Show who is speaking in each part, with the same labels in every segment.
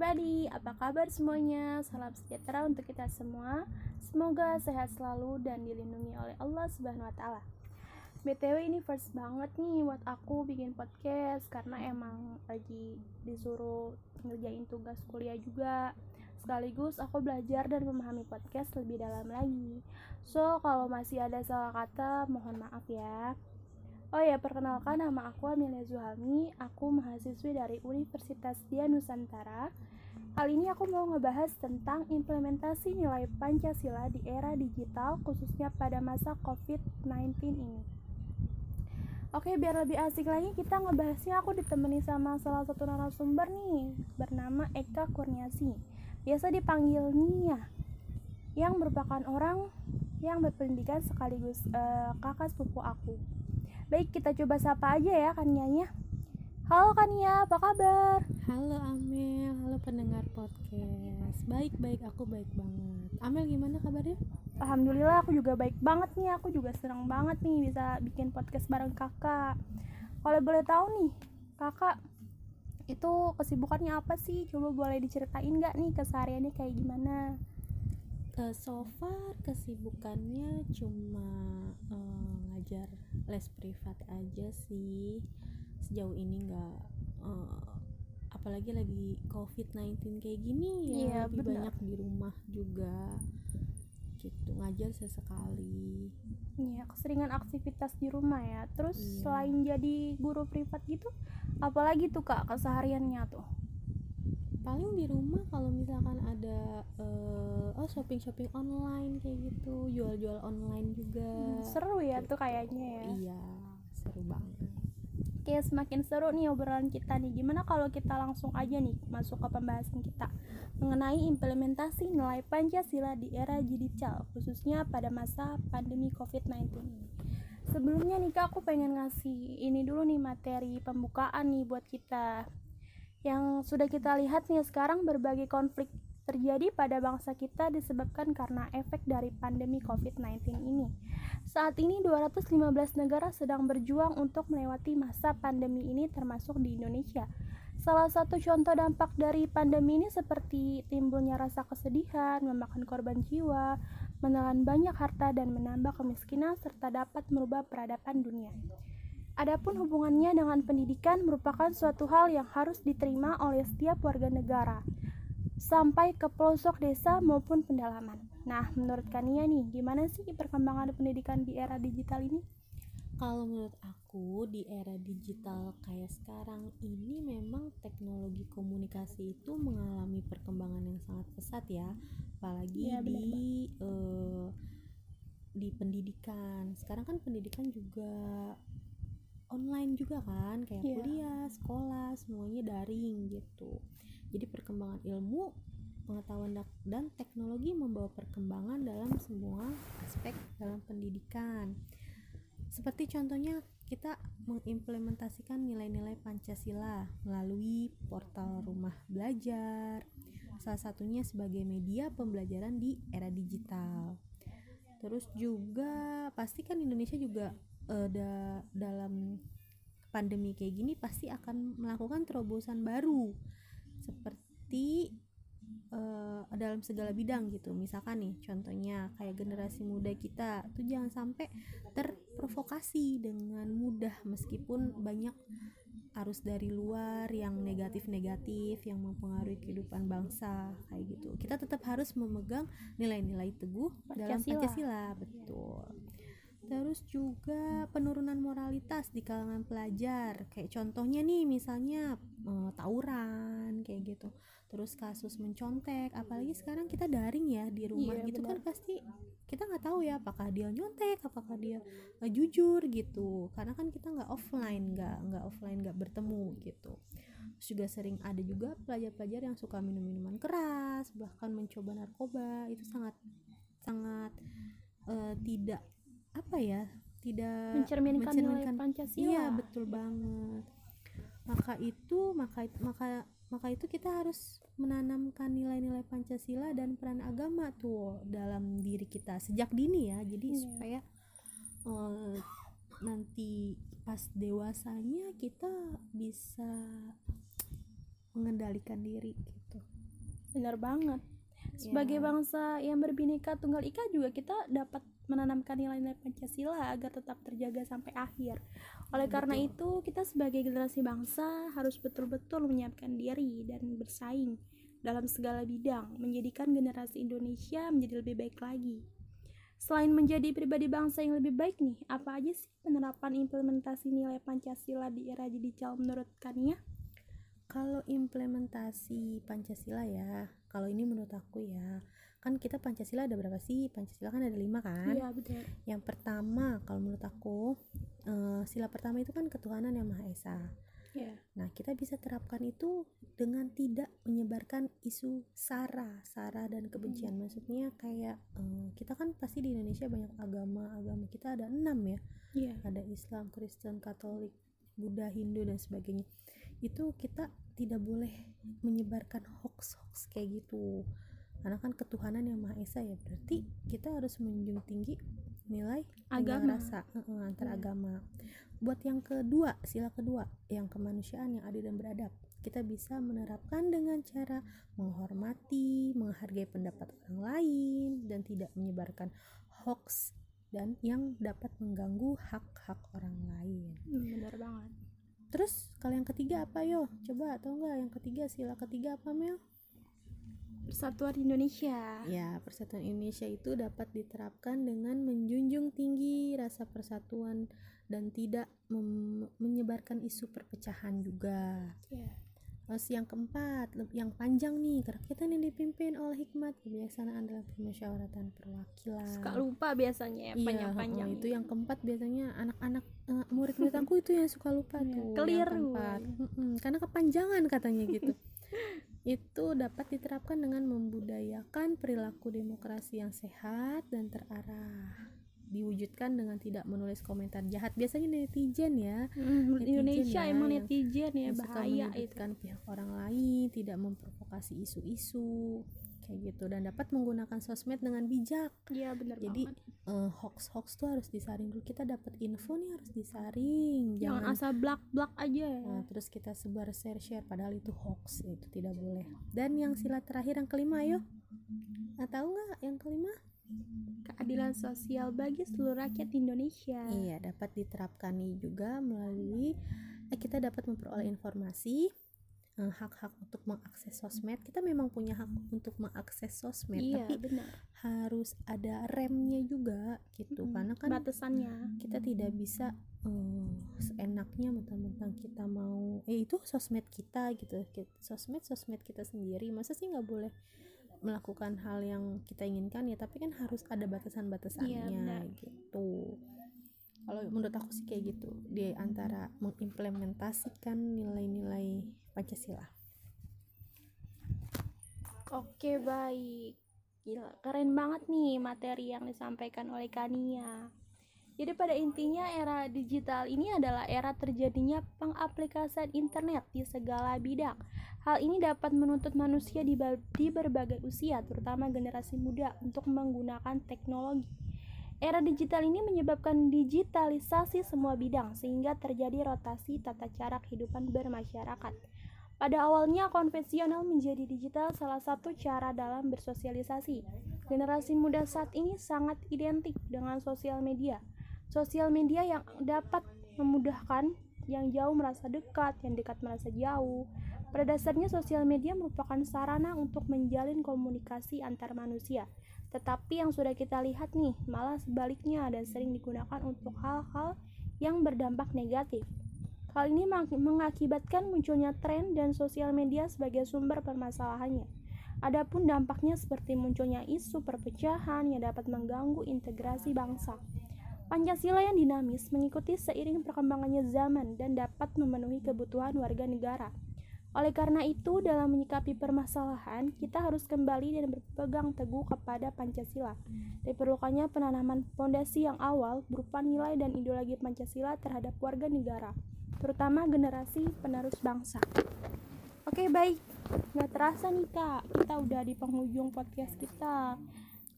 Speaker 1: everybody, apa kabar semuanya? Salam sejahtera untuk kita semua. Semoga sehat selalu dan dilindungi oleh Allah Subhanahu wa taala. BTW ini first banget nih buat aku bikin podcast karena emang lagi disuruh ngerjain tugas kuliah juga. Sekaligus aku belajar dan memahami podcast lebih dalam lagi. So, kalau masih ada salah kata, mohon maaf ya. Oh ya, perkenalkan nama aku Amelia Zuhami. Aku mahasiswi dari Universitas Dia Nusantara. Kali ini aku mau ngebahas tentang implementasi nilai Pancasila di era digital khususnya pada masa COVID-19 ini. Oke, biar lebih asik lagi kita ngebahasnya aku ditemani sama salah satu narasumber nih bernama Eka Kurniasi. Biasa dipanggil Nia yang merupakan orang yang berpendidikan sekaligus uh, kakak sepupu aku. Baik, kita coba sapa aja ya Kanianya. Halo Kania, apa kabar?
Speaker 2: Halo Amel, halo pendengar podcast. Baik, baik, aku baik banget. Amel gimana kabarnya?
Speaker 1: Alhamdulillah aku juga baik banget nih. Aku juga senang banget nih bisa bikin podcast bareng kakak. Kalau boleh tahu nih, kakak itu kesibukannya apa sih? Coba boleh diceritain nggak nih kesehariannya kayak gimana?
Speaker 2: uh, so far kesibukannya cuma uh, ngajar les privat aja sih sejauh ini nggak uh, apalagi lagi covid 19 kayak gini ya
Speaker 1: iya,
Speaker 2: lebih
Speaker 1: bener.
Speaker 2: banyak di rumah juga gitu ngajar sesekali
Speaker 1: Iya, keseringan aktivitas di rumah ya. Terus
Speaker 2: Iya.
Speaker 1: selain jadi guru privat gitu, apalagi tuh kak kesehariannya tuh?
Speaker 2: paling di rumah kalau misalkan ada uh, shopping shopping online kayak gitu jual jual online juga
Speaker 1: Hmm, seru ya tuh kayaknya ya.
Speaker 2: iya seru banget
Speaker 1: Oke, semakin seru nih obrolan kita nih. Gimana kalau kita langsung aja nih masuk ke pembahasan kita mengenai implementasi nilai Pancasila di era digital, khususnya pada masa pandemi COVID-19 ini. Sebelumnya nih Kak, aku pengen ngasih ini dulu nih materi pembukaan nih buat kita. Yang sudah kita lihat nih sekarang berbagai konflik terjadi pada bangsa kita disebabkan karena efek dari pandemi COVID-19 ini. Saat ini 215 negara sedang berjuang untuk melewati masa pandemi ini termasuk di Indonesia. Salah satu contoh dampak dari pandemi ini seperti timbulnya rasa kesedihan, memakan korban jiwa, menelan banyak harta dan menambah kemiskinan serta dapat merubah peradaban dunia. Adapun hubungannya dengan pendidikan merupakan suatu hal yang harus diterima oleh setiap warga negara sampai ke pelosok desa maupun pendalaman. Nah, menurut Kania nih, gimana sih perkembangan pendidikan di era digital ini?
Speaker 2: Kalau menurut aku di era digital kayak sekarang ini memang teknologi komunikasi itu mengalami perkembangan yang sangat pesat ya, apalagi
Speaker 1: benar,
Speaker 2: di eh, di pendidikan. Sekarang kan pendidikan juga online juga kan, kayak
Speaker 1: Iya.
Speaker 2: kuliah, sekolah, semuanya daring gitu. Jadi perkembangan ilmu, pengetahuan dan teknologi membawa perkembangan dalam semua aspek dalam pendidikan. Seperti contohnya kita mengimplementasikan nilai-nilai Pancasila melalui portal Rumah Belajar. Salah satunya sebagai media pembelajaran di era digital. Terus juga pasti kan Indonesia juga eh, da- dalam pandemi kayak gini pasti akan melakukan terobosan baru seperti eh, dalam segala bidang gitu. Misalkan nih contohnya kayak generasi muda kita tuh jangan sampai terprovokasi dengan mudah meskipun banyak arus dari luar yang negatif-negatif yang mempengaruhi kehidupan bangsa kayak gitu. Kita tetap harus memegang nilai-nilai teguh dalam
Speaker 1: Pancasila.
Speaker 2: Pancasila betul terus juga penurunan moralitas di kalangan pelajar. Kayak contohnya nih misalnya eh, tawuran kayak gitu. Terus kasus mencontek apalagi sekarang kita daring ya di rumah
Speaker 1: Iya,
Speaker 2: gitu kan
Speaker 1: benar.
Speaker 2: pasti kita nggak tahu ya apakah dia nyontek apakah dia eh, jujur gitu. Karena kan kita nggak offline nggak nggak offline nggak bertemu gitu. Terus juga sering ada juga pelajar-pelajar yang suka minum minuman keras bahkan mencoba narkoba. Itu sangat sangat eh, tidak apa ya tidak
Speaker 1: Mencerminkan, nilai
Speaker 2: mencerminkan-
Speaker 1: Pancasila.
Speaker 2: iya betul banget maka itu maka maka maka itu kita harus menanamkan nilai-nilai Pancasila dan peran agama tuh dalam diri kita sejak dini ya jadi
Speaker 1: Iya.
Speaker 2: supaya eh, nanti pas dewasanya kita bisa mengendalikan diri gitu
Speaker 1: benar banget sebagai
Speaker 2: Ya.
Speaker 1: bangsa yang berbineka tunggal ika juga kita dapat menanamkan nilai-nilai Pancasila agar tetap terjaga sampai akhir. Oleh karena
Speaker 2: Betul.
Speaker 1: itu, kita sebagai generasi bangsa harus betul-betul menyiapkan diri dan bersaing dalam segala bidang, menjadikan generasi Indonesia menjadi lebih baik lagi. Selain menjadi pribadi bangsa yang lebih baik nih, apa aja sih penerapan implementasi nilai Pancasila di era digital menurut Kania?
Speaker 2: Kalau implementasi Pancasila ya, kalau ini menurut aku ya, kan kita Pancasila ada berapa sih? Pancasila kan ada lima kan?
Speaker 1: Iya, betul.
Speaker 2: Yang pertama, kalau menurut aku, eh, sila pertama itu kan ketuhanan yang Maha Esa.
Speaker 1: Iya.
Speaker 2: Nah, kita bisa terapkan itu dengan tidak menyebarkan isu sara, sara dan kebencian. Maksudnya kayak eh, kita kan pasti di Indonesia banyak agama, agama kita ada enam ya,
Speaker 1: Iya.
Speaker 2: ada Islam, Kristen, Katolik, Buddha, Hindu dan sebagainya. Itu kita tidak boleh menyebarkan hoax-hoax kayak gitu. Karena kan ketuhanan yang Maha Esa ya, berarti kita harus menjunjung tinggi nilai
Speaker 1: Agama.
Speaker 2: rasa eh, antar
Speaker 1: Iya.
Speaker 2: agama. Buat yang kedua, sila kedua, yang kemanusiaan yang adil dan beradab. Kita bisa menerapkan dengan cara menghormati, menghargai pendapat orang lain dan tidak menyebarkan hoax dan yang dapat mengganggu hak-hak orang lain.
Speaker 1: Hmm, benar banget.
Speaker 2: Terus kalau yang ketiga apa yo? Coba atau enggak yang ketiga sila ketiga apa Mel?
Speaker 1: Persatuan Indonesia.
Speaker 2: Ya, persatuan Indonesia itu dapat diterapkan dengan menjunjung tinggi rasa persatuan dan tidak menyebarkan isu perpecahan juga.
Speaker 1: Iya.
Speaker 2: Terus yang keempat, yang panjang nih, kerakyatan yang dipimpin oleh hikmat kebijaksanaan dalam permusyawaratan perwakilan.
Speaker 1: Suka lupa biasanya ya,
Speaker 2: Iya,
Speaker 1: panjang-panjang.
Speaker 2: heeh, itu yang keempat biasanya anak-anak eh, murid-murid aku itu yang suka lupa
Speaker 1: Iya,
Speaker 2: tuh. yang
Speaker 1: keliru.
Speaker 2: keempat. Karena kepanjangan katanya gitu. itu dapat diterapkan dengan membudayakan perilaku demokrasi yang sehat dan terarah. Diwujudkan dengan tidak menulis komentar jahat. Biasanya netizen ya,
Speaker 1: Hmm,
Speaker 2: Netizen
Speaker 1: Indonesia
Speaker 2: ya,
Speaker 1: emang netizen ya bahaya itu.
Speaker 2: pihak orang lain, tidak memprovokasi isu-isu kayak gitu dan dapat menggunakan sosmed dengan bijak.
Speaker 1: Iya benar
Speaker 2: Jadi,
Speaker 1: banget.
Speaker 2: eh, hoax-hoax tuh harus disaring dulu kita dapat info nih harus disaring
Speaker 1: Jangan
Speaker 2: jangan
Speaker 1: asal blak-blak aja ya.
Speaker 2: Nah, terus kita sebar share-share padahal itu hoax itu tidak boleh dan yang sila terakhir yang kelima ayo nah, tahu nggak yang kelima
Speaker 1: Keadilan sosial bagi seluruh rakyat Indonesia.
Speaker 2: iya dapat diterapkan juga melalui eh, kita dapat memperoleh informasi eh, hak-hak untuk mengakses sosmed. Kita memang punya hak untuk mengakses sosmed
Speaker 1: Iya,
Speaker 2: tapi
Speaker 1: benar.
Speaker 2: harus ada remnya juga gitu.
Speaker 1: Mm,
Speaker 2: karena kan
Speaker 1: batasannya.
Speaker 2: kita tidak bisa eh, seenaknya mentang-mentang kita mau eh itu sosmed kita gitu. Sosmed sosmed kita sendiri. Masa sih nggak boleh melakukan hal yang kita inginkan ya? Tapi kan harus ada batasan-batasannya
Speaker 1: Iya,
Speaker 2: gitu. Kalau menurut aku sih kayak gitu. Di antara mengimplementasikan nilai-nilai Pancasila
Speaker 1: Oke, baik. Gila, keren banget nih materi yang disampaikan oleh Kania. Jadi pada intinya era digital ini adalah era terjadinya pengaplikasian internet di segala bidang. Hal ini dapat menuntut manusia di, di berbagai usia, terutama generasi muda, untuk menggunakan teknologi. Era digital ini menyebabkan digitalisasi semua bidang, sehingga terjadi rotasi tata cara kehidupan bermasyarakat. Pada awalnya, konvensional menjadi digital salah satu cara dalam bersosialisasi. Generasi muda saat ini sangat identik dengan sosial media. Sosial media yang dapat memudahkan yang jauh merasa dekat, yang dekat merasa jauh. Pada dasarnya, sosial media merupakan sarana untuk menjalin komunikasi antar manusia. Tetapi yang sudah kita lihat nih, malah sebaliknya dan sering digunakan untuk hal-hal yang berdampak negatif. Hal ini mengakibatkan munculnya tren dan sosial media sebagai sumber permasalahannya. Adapun dampaknya seperti munculnya isu perpecahan yang dapat mengganggu integrasi bangsa. Pancasila yang dinamis mengikuti seiring perkembangannya zaman dan dapat memenuhi kebutuhan warga negara. Oleh karena itu, dalam menyikapi permasalahan, kita harus kembali dan berpegang teguh kepada Pancasila. Diperlukannya penanaman fondasi yang awal berupa nilai dan ideologi Pancasila terhadap warga negara, terutama generasi penerus bangsa. Oke, baik. Nggak terasa nih, Kak. Kita udah di penghujung podcast kita.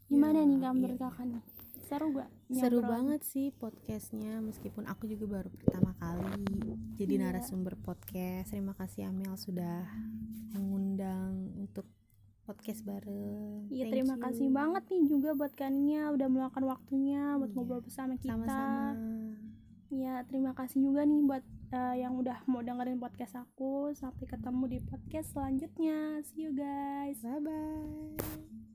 Speaker 1: Gimana
Speaker 2: Ya,
Speaker 1: nih, Kak, menurut
Speaker 2: iya.
Speaker 1: Kakak nih? seru gak
Speaker 2: seru banget sih podcastnya meskipun aku juga baru pertama kali jadi
Speaker 1: Iya.
Speaker 2: narasumber podcast terima kasih Amel sudah mengundang untuk podcast bareng
Speaker 1: Iya terima
Speaker 2: you.
Speaker 1: kasih banget nih juga buat Kania udah meluangkan waktunya buat
Speaker 2: Iya.
Speaker 1: ngobrol bersama kita.
Speaker 2: sama-sama
Speaker 1: Iya terima kasih juga nih buat eh, yang udah mau dengerin podcast aku. Sampai ketemu di podcast selanjutnya. See you guys.
Speaker 2: bye bye